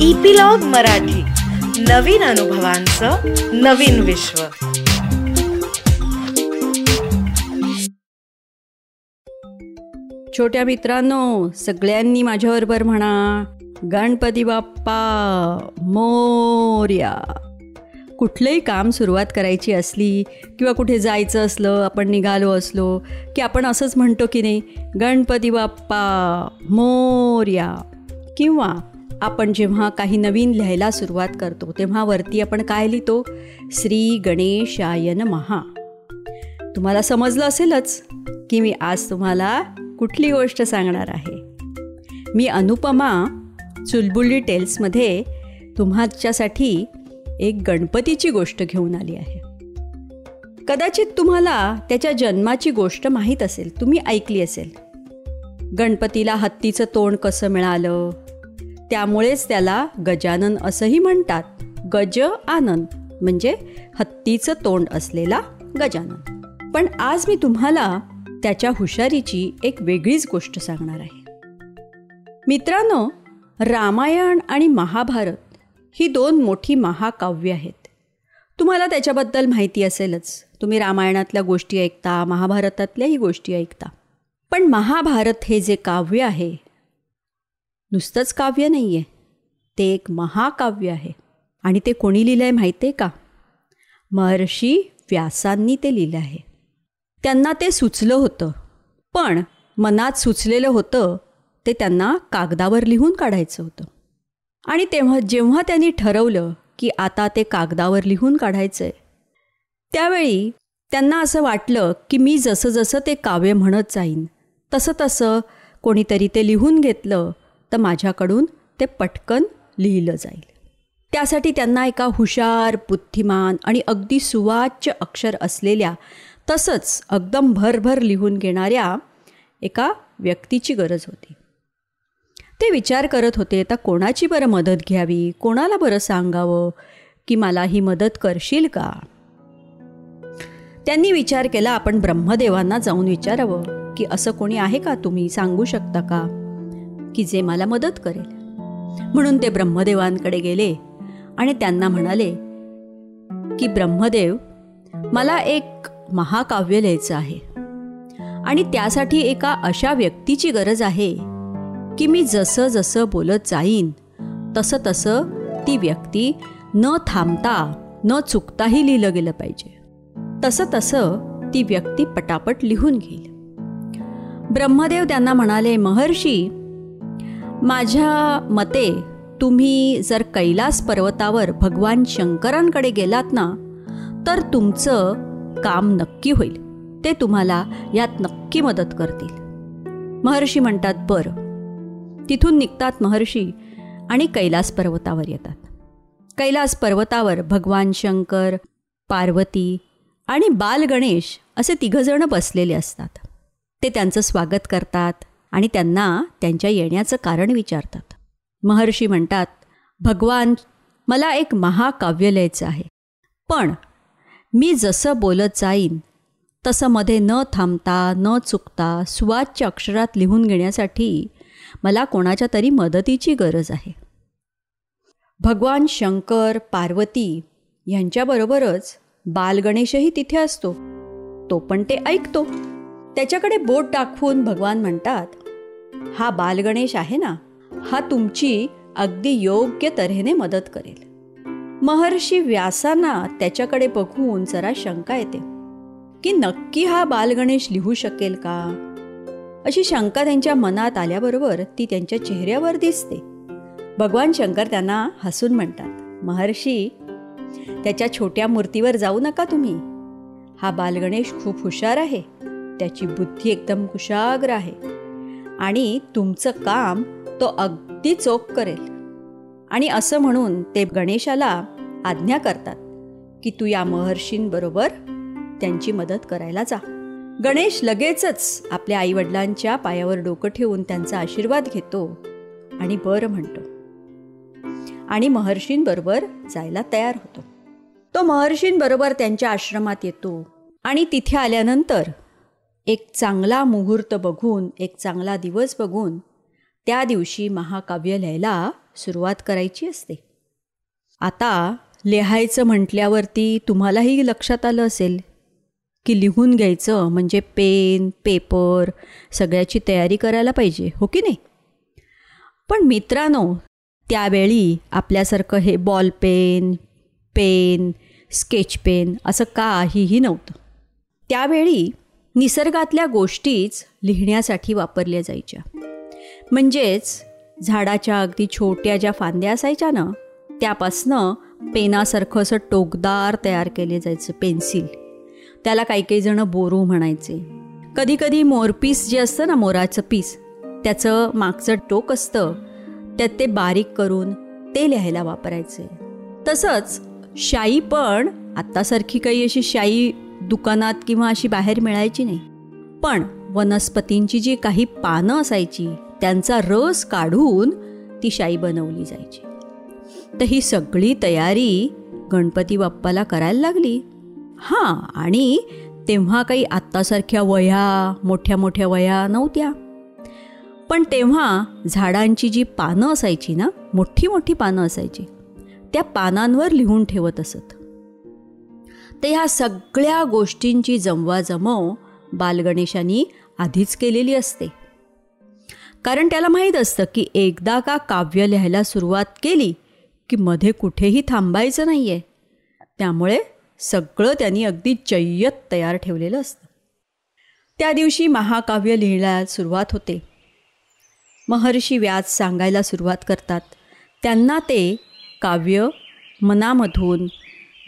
Epilogue Marathi. नवीन अनुभवांचं नवीन विश्व. छोट्या मित्रांनो सगळ्यांनी माझ्याबरोबर म्हणा गणपती बाप्पा मोर्या. कुठलंही काम सुरुवात करायची असली किंवा कुठे जायचं असलं आपण निघालो असलो की आपण असंच म्हणतो की नाही गणपती बाप्पा मोर्या. किंवा आपण जेव्हा काही नवीन लिहायला सुरुवात करतो तेव्हा वरती आपण काय लिहितो? श्री गणेशायन महा तुम्हाला समजलं असेलच की मी आज तुम्हाला कुठली गोष्ट सांगणार आहे. मी अनुपमा चुलबुली टेल्समध्ये तुमच्यासाठी एक गणपतीची गोष्ट घेऊन आली आहे. कदाचित तुम्हाला त्याच्या जन्माची गोष्ट माहीत असेल तुम्ही ऐकली असेल. गणपतीला हत्तीचं तोंड कसं मिळालं? त्यामुळेच त्याला गजानन असंही म्हणतात. गज आनंद म्हणजे हत्तीचं तोंड असलेला गजानन. पण आज मी तुम्हाला त्याच्या हुशारीची एक वेगळीच गोष्ट सांगणार आहे. मित्रांनो रामायण आणि महाभारत ही दोन मोठी महाकाव्य आहेत. तुम्हाला त्याच्याबद्दल माहिती असेलच. तुम्ही रामायणातल्या गोष्टी ऐकता महाभारतातल्याही गोष्टी ऐकता. पण महाभारत हे जे काव्य आहे नुसतंच काव्य नाही आहे ते एक महाकाव्य आहे. आणि ते कोणी लिहिलं आहे माहिती आहे का? महर्षी व्यासांनी ते लिहिलं आहे. त्यांना ते सुचलं होतं. पण मनात सुचलेलं होतं ते त्यांना कागदावर लिहून काढायचं होतं. आणि तेव्हा जेव्हा त्यांनी ठरवलं की आता ते कागदावर लिहून काढायचं आहे त्यावेळी त्यांना असं वाटलं की मी जसं जसं ते काव्य म्हणत जाईन तसं तसं कोणीतरी ते लिहून घेतलं तर माझ्याकडून ते पटकन लिहिलं जाईल. त्यासाठी त्यांना एका हुशार बुद्धिमान आणि अगदी सुवाच्य अक्षर असलेल्या तसंच एकदम भरभर लिहून घेणाऱ्या एका व्यक्तीची गरज होती. ते विचार करत होते आता कोणाची बरं मदत घ्यावी? कोणाला बरं सांगावं? की मला ही मदत करशील का? त्यांनी विचार केला आपण ब्रह्मदेवांना जाऊन विचारावं की असं कोणी आहे का? तुम्ही सांगू शकता का? की जे मला मदत करेल. म्हणून ते ब्रह्मदेवांकडे गेले आणि त्यांना म्हणाले की ब्रह्मदेव मला एक महाकाव्य लिहायचं आहे. आणि त्यासाठी एका अशा व्यक्तीची गरज आहे की मी जसं जसं बोलत जाईन तसं तसं ती व्यक्ती न थांबता न चुकताही लिहिलं गेलं पाहिजे. तसं तसं ती व्यक्ती पटापट लिहून घेईल. ब्रह्मदेव त्यांना म्हणाले महर्षी माझ्या मते तुम्ही जर कैलास पर्वतावर भगवान शंकरांकडे गेलात ना तर तुमचं काम नक्की होईल. ते तुम्हाला यात नक्की मदत करतील. महर्षी म्हणतात बरं. तिथून निघतात महर्षी आणि कैलास पर्वतावर येतात. कैलास पर्वतावर भगवान शंकर पार्वती आणि बाल गणेश असे तिघंजणं बसलेले असतात. ते त्यांचं स्वागत करतात. आणि त्यांना त्यांच्या येण्याचं कारण विचारतात. महर्षी म्हणतात भगवान मला एक महाकाव्य लिहायचं आहे. पण मी जसं बोलत जाईन तसं मध्ये न थांबता न चुकता सुवाच्य अक्षरात लिहून घेण्यासाठी मला कोणाच्या तरी मदतीची गरज आहे. भगवान शंकर पार्वती यांच्याबरोबरच बालगणेशही तिथे असतो. तो पण ते ऐकतो. त्याच्याकडे बोट दाखवून भगवान म्हणतात हा बालगणेश आहे ना हा तुमची अगदी योग्य तऱ्हेने मदत करेल. महर्षी व्यासांना त्याच्याकडे बघून जरा शंका येते. की नक्की हा बालगणेश लिहू शकेल का? अशी शंका त्यांच्या मनात आल्याबरोबर ती त्यांच्या चेहऱ्यावर दिसते. भगवान शंकर त्यांना हसून म्हणतात महर्षी त्याच्या छोट्या मूर्तीवर जाऊ नका तुम्ही. हा बालगणेश खूप हुशार आहे. त्याची बुद्धी एकदम कुशाग्र आहे. आणि तुमचं काम तो अगदी चोख करेल. आणि असं म्हणून ते गणेशाला आज्ञा करतात की तू या महर्षींबरोबर त्यांची मदत करायला जा. गणेश लगेचच आपल्या आईवडिलांच्या पायावर डोकं ठेवून त्यांचा आशीर्वाद घेतो आणि बरं म्हणतो. आणि महर्षींबरोबर जायला तयार होतो. तो महर्षींबरोबर त्यांच्या आश्रमात येतो आणि तिथे आल्यानंतर एक चांगला मुहूर्त बघून एक चांगला दिवस बघून त्या दिवशी महाकाव्य लिहायला सुरुवात करायची असते. आता लिहायचं म्हटल्यावरती तुम्हालाही लक्षात आलं असेल की लिहून घ्यायचं म्हणजे पेन पेपर सगळ्याची तयारी करायला पाहिजे हो की नाही? पण मित्रांनो त्यावेळी आपल्यासारखं हे ball pen pen sketch pen असं काहीही नव्हतं. त्यावेळी निसर्गातल्या गोष्टीच लिहिण्यासाठी वापरल्या जायच्या. म्हणजेच झाडाच्या अगदी छोट्या ज्या फांद्या असायच्या ना त्यापासनं पेनासारखं असं टोकदार तयार केले जायचं पेन्सिल. त्याला काही काही जणं बोरू म्हणायचे. कधीकधी मोरपीस जे असतं ना मोराचं पीस त्याचं मागचं टोक असतं त्यात ते बारीक करून ते लिहायला वापरायचे. तसंच शाई पण आत्तासारखी काही अशी शाई दुकानात किंवा अशी बाहेर मिळायची नाही. पण वनस्पतींची जी काही पानं असायची त्यांचा रस काढून ती शाई बनवली जायची. तर ही सगळी तयारी गणपती बाप्पाला करायला लागली. हां आणि तेव्हा काही आत्तासारख्या वह्या मोठ्या मोठ्या वह्या नव्हत्या. पण तेव्हा झाडांची जी पानं असायची ना मोठी मोठी पानं असायची त्या पानांवर लिहून ठेवत असत. तर ह्या सगळ्या गोष्टींची जमवाजमव बालगणेशांनी आधीच केलेली असते. कारण त्याला माहीत असतं की एकदा का काव्य लिहायला सुरुवात केली की मध्ये कुठेही थांबायचं नाही आहे त्यामुळे सगळं त्यांनी अगदी जय्यत तयार ठेवलेलं असतं. त्या दिवशी महाकाव्य लिहायला सुरुवात होते. महर्षी व्यास सांगायला सुरुवात करतात. त्यांना ते काव्य मनामधून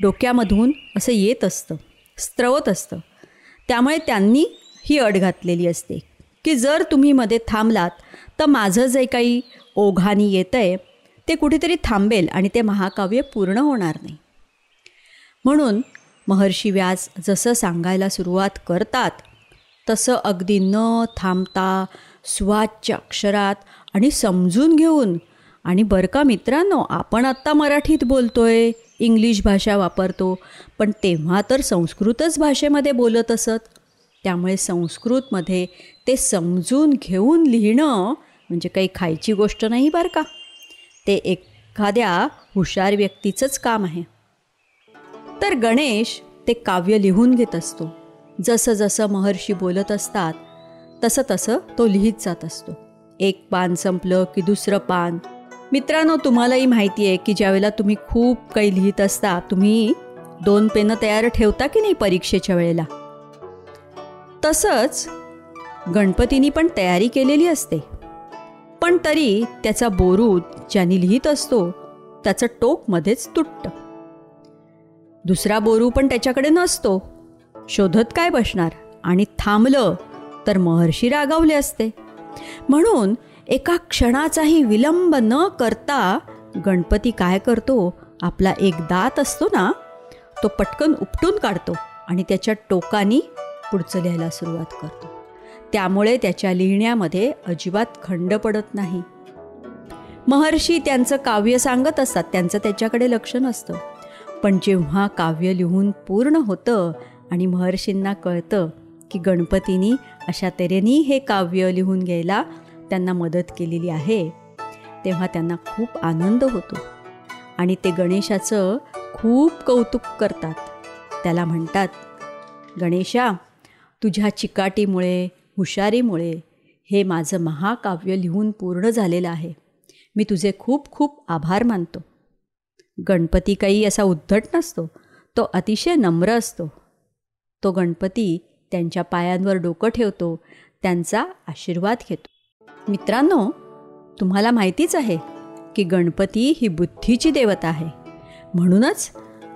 डोक्यामधून असं येत असतं स्त्रवत असतं. त्यामुळे त्यांनी ही अड घातलेली असते की जर तुम्ही मध्ये थांबलात तर माझं जे काही ओघानी येतं आहे ते कुठेतरी थांबेल आणि ते महाकाव्य पूर्ण होणार नाही. म्हणून महर्षी व्यास जसं सांगायला सुरुवात करतात तसं अगदी न थांबता सुवाच्य अक्षरात आणि समजून घेऊन आणि बरं का मित्रांनो आपण आत्ता मराठीत बोलतो आहे इंग्लिश भाषा वापरतो पण तेव्हा तर संस्कृतच भाषेमध्ये बोलत असत. त्यामुळे संस्कृतमध्ये ते समजून घेऊन लिहिणं म्हणजे काही खायची गोष्ट नाही बरं का. ते एखाद्या हुशार व्यक्तीचंच काम आहे. तर गणेश ते काव्य लिहून घेत असतो. जसं जसं महर्षी बोलत असतात तसं तसं तो लिहित जात असतो. एक पान संपलं की दुसरं पान. मित्रांनो तुम्हालाही माहिती आहे की ज्यावेळेला तुम्ही खूप काही लिहित असता तुम्ही दोन पेनं तयार ठेवता की नाही परीक्षेच्या वेळेला? तसंच गणपतीनी पण तयारी केलेली असते. पण तरी त्याचा बोरू ज्याने लिहित असतो त्याचं टोक मध्येच तुटतं. दुसरा बोरू पण त्याच्याकडे नसतो. शोधत काय बसणार? आणि थांबलं तर महर्षी रागावले असते. म्हणून एका क्षणाचाही विलंब न करता गणपती काय करतो? आपला एक दात असतो ना तो पटकन उपटून काढतो आणि त्याच्या टोकानी पुढचं लिहायला सुरुवात करतो. त्यामुळे त्याच्या लिहिण्यामध्ये अजिबात खंड पडत नाही. महर्षी त्यांचं काव्य सांगत असतात त्यांचं त्याच्याकडे लक्ष नसतं. पण जेव्हा काव्य लिहून पूर्ण होतं आणि महर्षींना कळतं की गणपतींनी अशा तऱ्हेने हे काव्य लिहून घ्यायला त्यांना मदत केलेली आहे तेव्हा त्यांना खूप आनंद होतो. आणि ते गणेशाचं खूप कौतुक करतात. त्याला म्हणतात गणेशा तुझ्या चिकाटीमुळे हुशारीमुळे हे माझं महाकाव्य लिहून पूर्ण झालेलं आहे. मी तुझे खूप खूप आभार मानतो. गणपती काही असा उद्धट नसतो. तो अतिशय नम्र असतो. तो गणपती त्यांच्या पायांवर डोकं ठेवतो त्यांचा आशीर्वाद घेतो. मित्रांनो तुम्हाला माहितीच आहे की गणपती ही बुद्धीची देवता आहे. म्हणूनच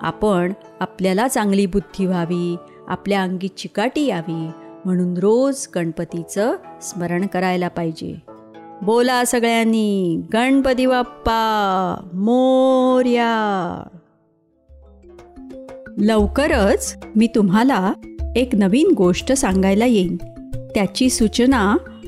आपण आपल्याला चांगली बुद्धी व्हावी आपल्या अंगी चिकाटी यावी म्हणून रोज गणपतीचं स्मरण करायला पाहिजे. बोला सगळ्यांनी गणपती बाप्पा मोर्या. लवकरच मी तुम्हाला एक नवीन गोष्ट सांगायला येईन. त्याची सूचना